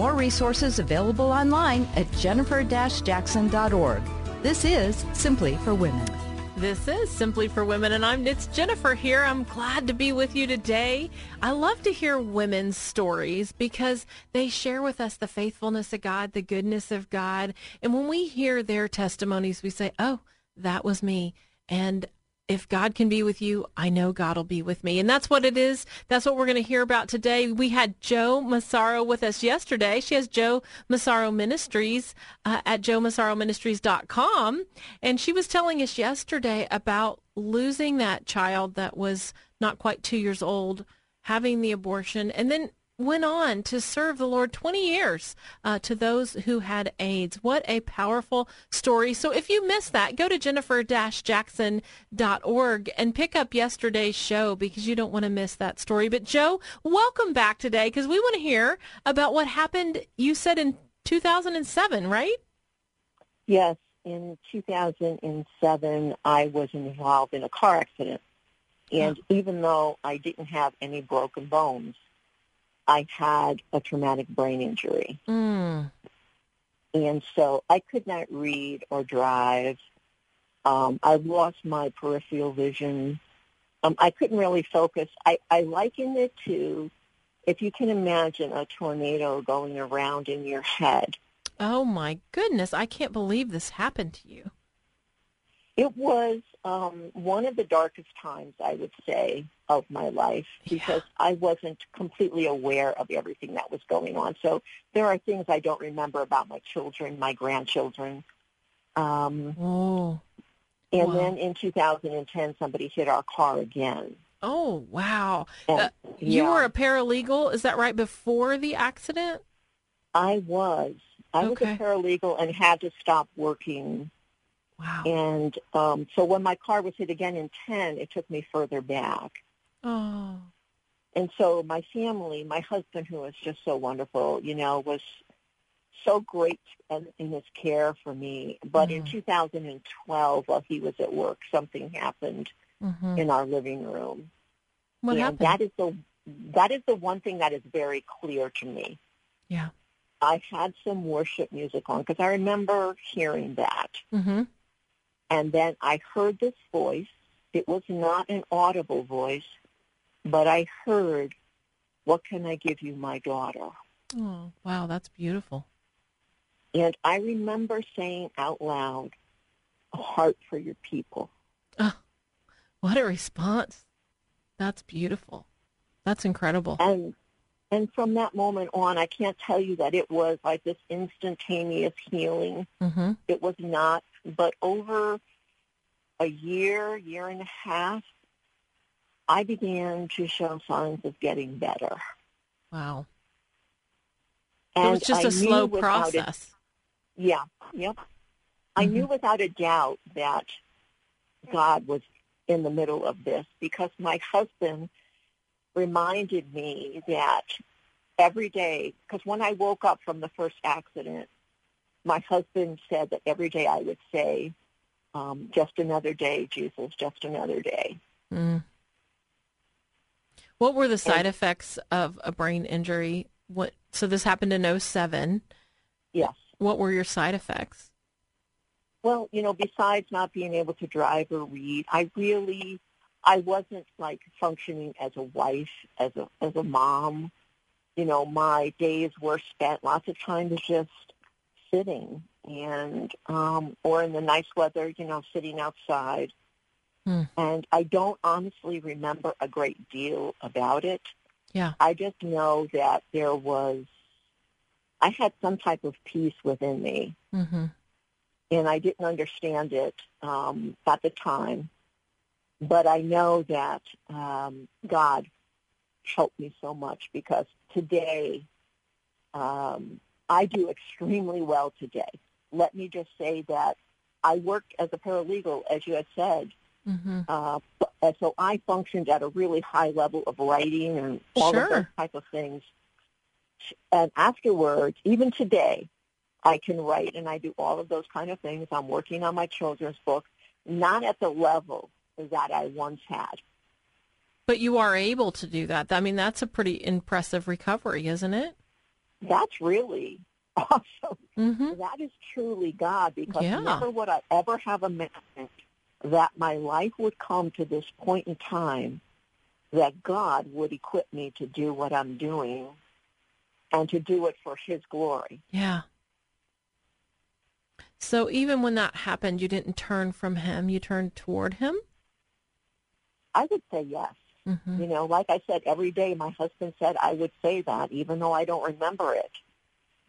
More resources available online at jennifer-jackson.org. This is Simply for Women. This is Simply for Women, and I'm it's Jennifer here. I'm glad to be with you today. I love to hear women's stories because they share with us the faithfulness of God, the goodness of God, and when we hear their testimonies, we say, "Oh, that was me." And if God can be with you, I know God will be with me. And that's what it is. That's what we're going to hear about today. We had Jo Massaro with us yesterday. She has Jo Massaro Ministries uh, at jomassaroministries.com. And she was telling us yesterday about losing that child that was not quite two years old, having the abortion, and then went on to serve the Lord 20 years uh, to those who had AIDS. What a powerful story. So if you missed that, go to jennifer-jackson.org and pick up yesterday's show because you don't want to miss that story. But Jo, welcome back today because we want to hear about what happened, you said in 2007, right? Yes. In 2007, I was involved in a car accident. And even though I didn't have any broken bones, I had a traumatic brain injury. Mm. And so I could not read or drive. Um, I lost my peripheral vision. Um, I couldn't really focus. I, I liken it to if you can imagine a tornado going around in your head. Oh my goodness. I can't believe this happened to you. It was um, one of the darkest times, I would say, of my life because yeah. I wasn't completely aware of everything that was going on. So there are things I don't remember about my children, my grandchildren. Um, oh. And wow. then in 2010, somebody hit our car again. Oh, wow. And, uh, you yeah. were a paralegal, is that right, before the accident? I was. I okay. was a paralegal and had to stop working Wow. And um, so when my car was hit again in 10, it took me further back. Oh. And so my family, my husband, who was just so wonderful, you know, was so great in, his care for me. But mm. in 2012, while he was at work, something happened mm-hmm. in our living room. What and happened? That is the that is the one thing that is very clear to me. Yeah. I had some worship music on because I remember hearing that. Mm-hmm. And then I heard this voice. It was not an audible voice, but I heard, what can I give you, my daughter? Oh, wow, that's beautiful. And I remember saying out loud, a heart for your people. Oh, what a response. That's beautiful. That's incredible. And and from that moment on, I can't tell you that it was like this instantaneous healing. Mm-hmm. It was not. But over a year, year and a half, I began to show signs of getting better. Wow. And it was just I a slow process. A, yeah, yep. I Mm-hmm. knew without a doubt that God was in the middle of this because my husband reminded me that every day, because when I woke up from the first accident, my husband said that every day I would say, um, just another day, Jesus, just another day. Mm. What were the side And- effects of a brain injury? What? So this happened in 07. Yes. What were your side effects? Well, you know, besides not being able to drive or read, I really, I wasn't like functioning as a wife, as a as a mom. You know, my days were spent lots of times just sitting and um or in the nice weather, you know, sitting outside. Hmm. And I don't honestly remember a great deal about it. Yeah. I just know that there was I had some type of peace within me Mm-hmm. and I didn't understand it um, at the time. But I know that um, God helped me so much because today Um, I do extremely well today. Let me just say that I worked as a paralegal, as you had said, Mm-hmm. uh, and so I functioned at a really high level of writing and all Sure. of those type of things. And afterwards, even today, I can write and I do all of those kind of things. I'm working on my children's book, not at the level that I once had. But you are able to do that. I mean, that's a pretty impressive recovery, isn't it? That's really awesome. Mm-hmm. That is truly God because Yeah. never would I ever have imagined that my life would come to this point in time that God would equip me to do what I'm doing and to do it for his glory. Yeah. So even when that happened, you didn't turn from him, you turned toward him? I would say yes. Mm-hmm. You know, like I said, every day my husband said I would say that even though I don't remember it.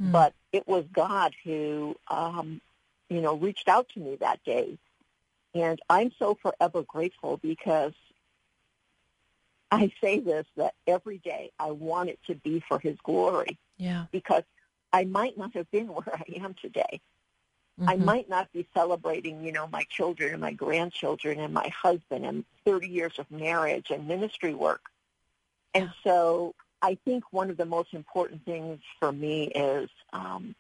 Mm. But it was God who, um, you know, reached out to me that day. And I'm so forever grateful because I say this that every day I want it to be for his glory Yeah. because I might not have been where I am today. I Mhm. might not be celebrating, you know, my children and my grandchildren and my husband and 30 years of marriage and ministry work. And so I think one of the most important things for me is um,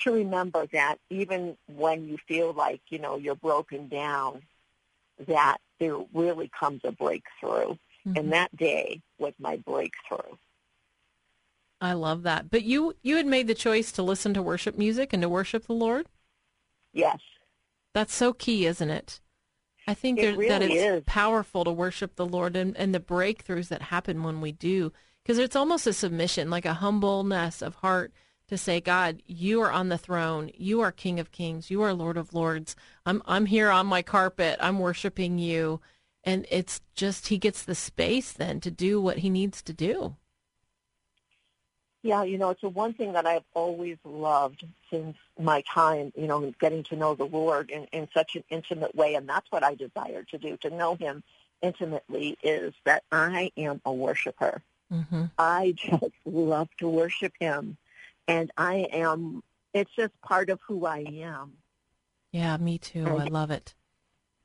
to remember that even when you feel like, you know, you're broken down, that there really comes a breakthrough. Mhm. And that day was my breakthrough. I love that. But you you had made the choice to listen to worship music and to worship the Lord? Yes. That's so key, isn't it? I think It there, that it's is. powerful to worship the Lord and, and the breakthroughs that happen when we do. Because it's almost a submission, like a humbleness of heart to say, God, you are on the throne. You are King of Kings. You are Lord of Lords. I'm I'm here on my carpet. I'm worshiping you. And it's just he gets the space then to do what he needs to do. Yeah, you know, it's the one thing that I've always loved since my time, you know, getting to know the Lord in, in such an intimate way. And that's what I desire to do, to know him intimately, is that I am a worshiper. Mm-hmm. I just love to worship him. And I am, it's just part of who I am. Yeah, me too. I love it.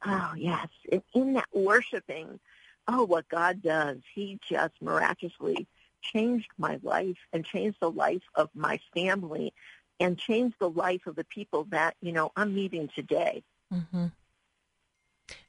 Oh, yes. And in that worshiping, oh, what God does, he just miraculously changed my life and changed the life of my family and changed the life of the people that, you know, I'm meeting today. hmm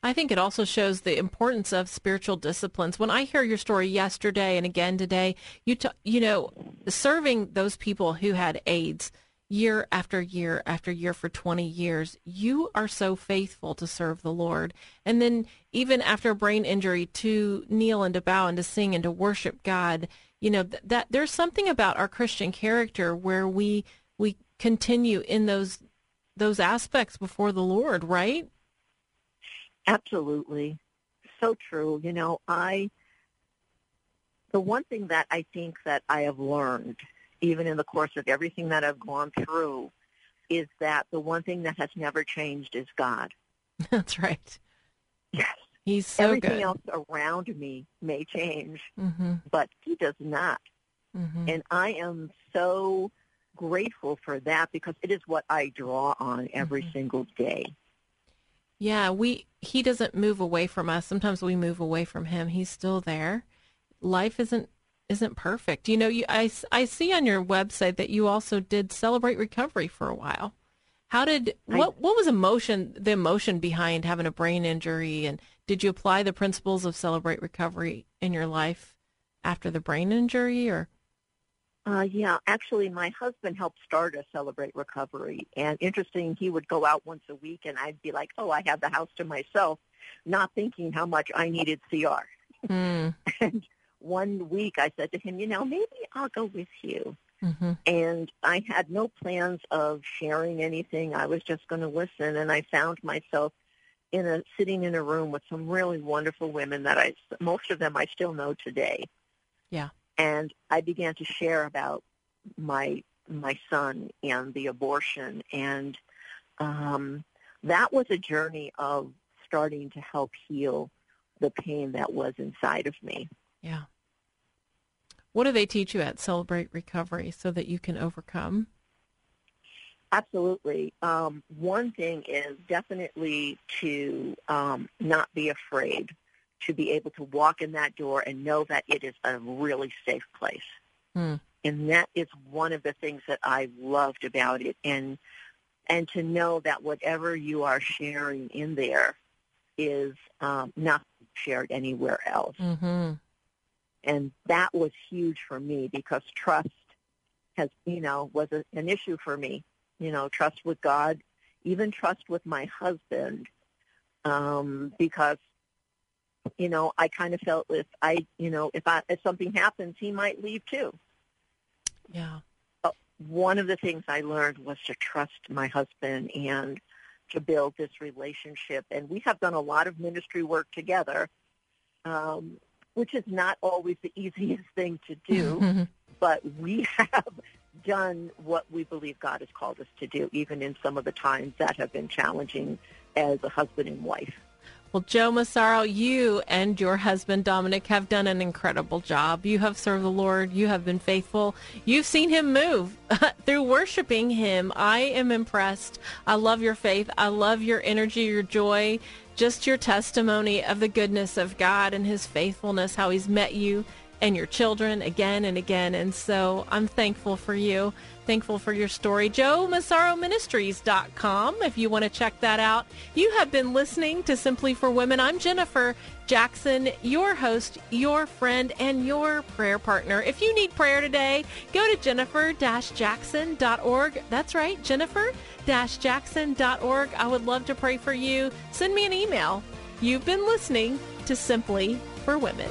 I think it also shows the importance of spiritual disciplines. When I hear your story yesterday and again today, you t- you know, serving those people who had AIDS year after year after year for 20 years, you are so faithful to serve the Lord. And then even after a brain injury to kneel and to bow and to sing and to worship God, you know, th- that there's something about our Christian character where we we continue in those those aspects before the Lord, right? Absolutely. So true. You know, I, the one thing that I think that I have learned, even in the course of everything that I've gone through, is that the one thing that has never changed is God. That's right. Yes. He's so Everything good. else around me may change, hmm but he does not. hmm And I am so grateful for that because it is what I draw on every Mhm. single day. Yeah, we he doesn't move away from us. Sometimes we move away from him. He's still there. Life isn't isn't perfect. You know, you I, I see on your website that you also did celebrate recovery for a while. How did what what was emotion the emotion behind having a brain injury and did you apply the principles of celebrate recovery in your life after the brain injury or Uh, yeah, actually, my husband helped start a Celebrate Recovery. And interesting, he would go out once a week, and I'd be like, oh, I have the house to myself, not thinking how much I needed CR. Hmm. And one week I said to him, you know, maybe I'll go with you. Mhm. And I had no plans of sharing anything. I was just going to listen. And I found myself in a sitting in a room with some really wonderful women that I, most of them I still know today. Yeah. And I began to share about my my son and the abortion, and um, that was a journey of starting to help heal the pain that was inside of me. Yeah. What do they teach you at Celebrate Recovery so that you can overcome? Absolutely. Um, one thing is definitely to um, not be afraid, to be able to walk in that door and know that it is a really safe place. Hmm. And that is one of the things that I loved about it. And and to know that whatever you are sharing in there is um, not shared anywhere else. Mm-hmm. And that was huge for me because trust has, you know, was a, an issue for me. You know, trust with God, even trust with my husband, um, because, you know, I kind of felt if I, you know, if I if something happens, he might leave too. Yeah. But one of the things I learned was to trust my husband and to build this relationship. And we have done a lot of ministry work together. Um, which is not always the easiest thing to do, but we have done what we believe God has called us to do, even in some of the times that have been challenging as a husband and wife. Well, Jo Massaro, you and your husband Dominic have done an incredible job. You have served the Lord. You have been faithful. You've seen him move through worshiping him. I am impressed. I love your faith. I love your energy, your joy, just your testimony of the goodness of God and his faithfulness, how he's met you and your children again and again. And so I'm thankful for you. Thankful for your story. joe JoMassaroMinistries.com if you want to check that out. You have been listening to Simply for Women. I'm Jennifer Jackson, your host, your friend, and your prayer partner. If you need prayer today, go to jennifer-jackson.org. That's right, jennifer-jackson.org. I would love to pray for you. Send me an email. You've been listening to Simply for Women.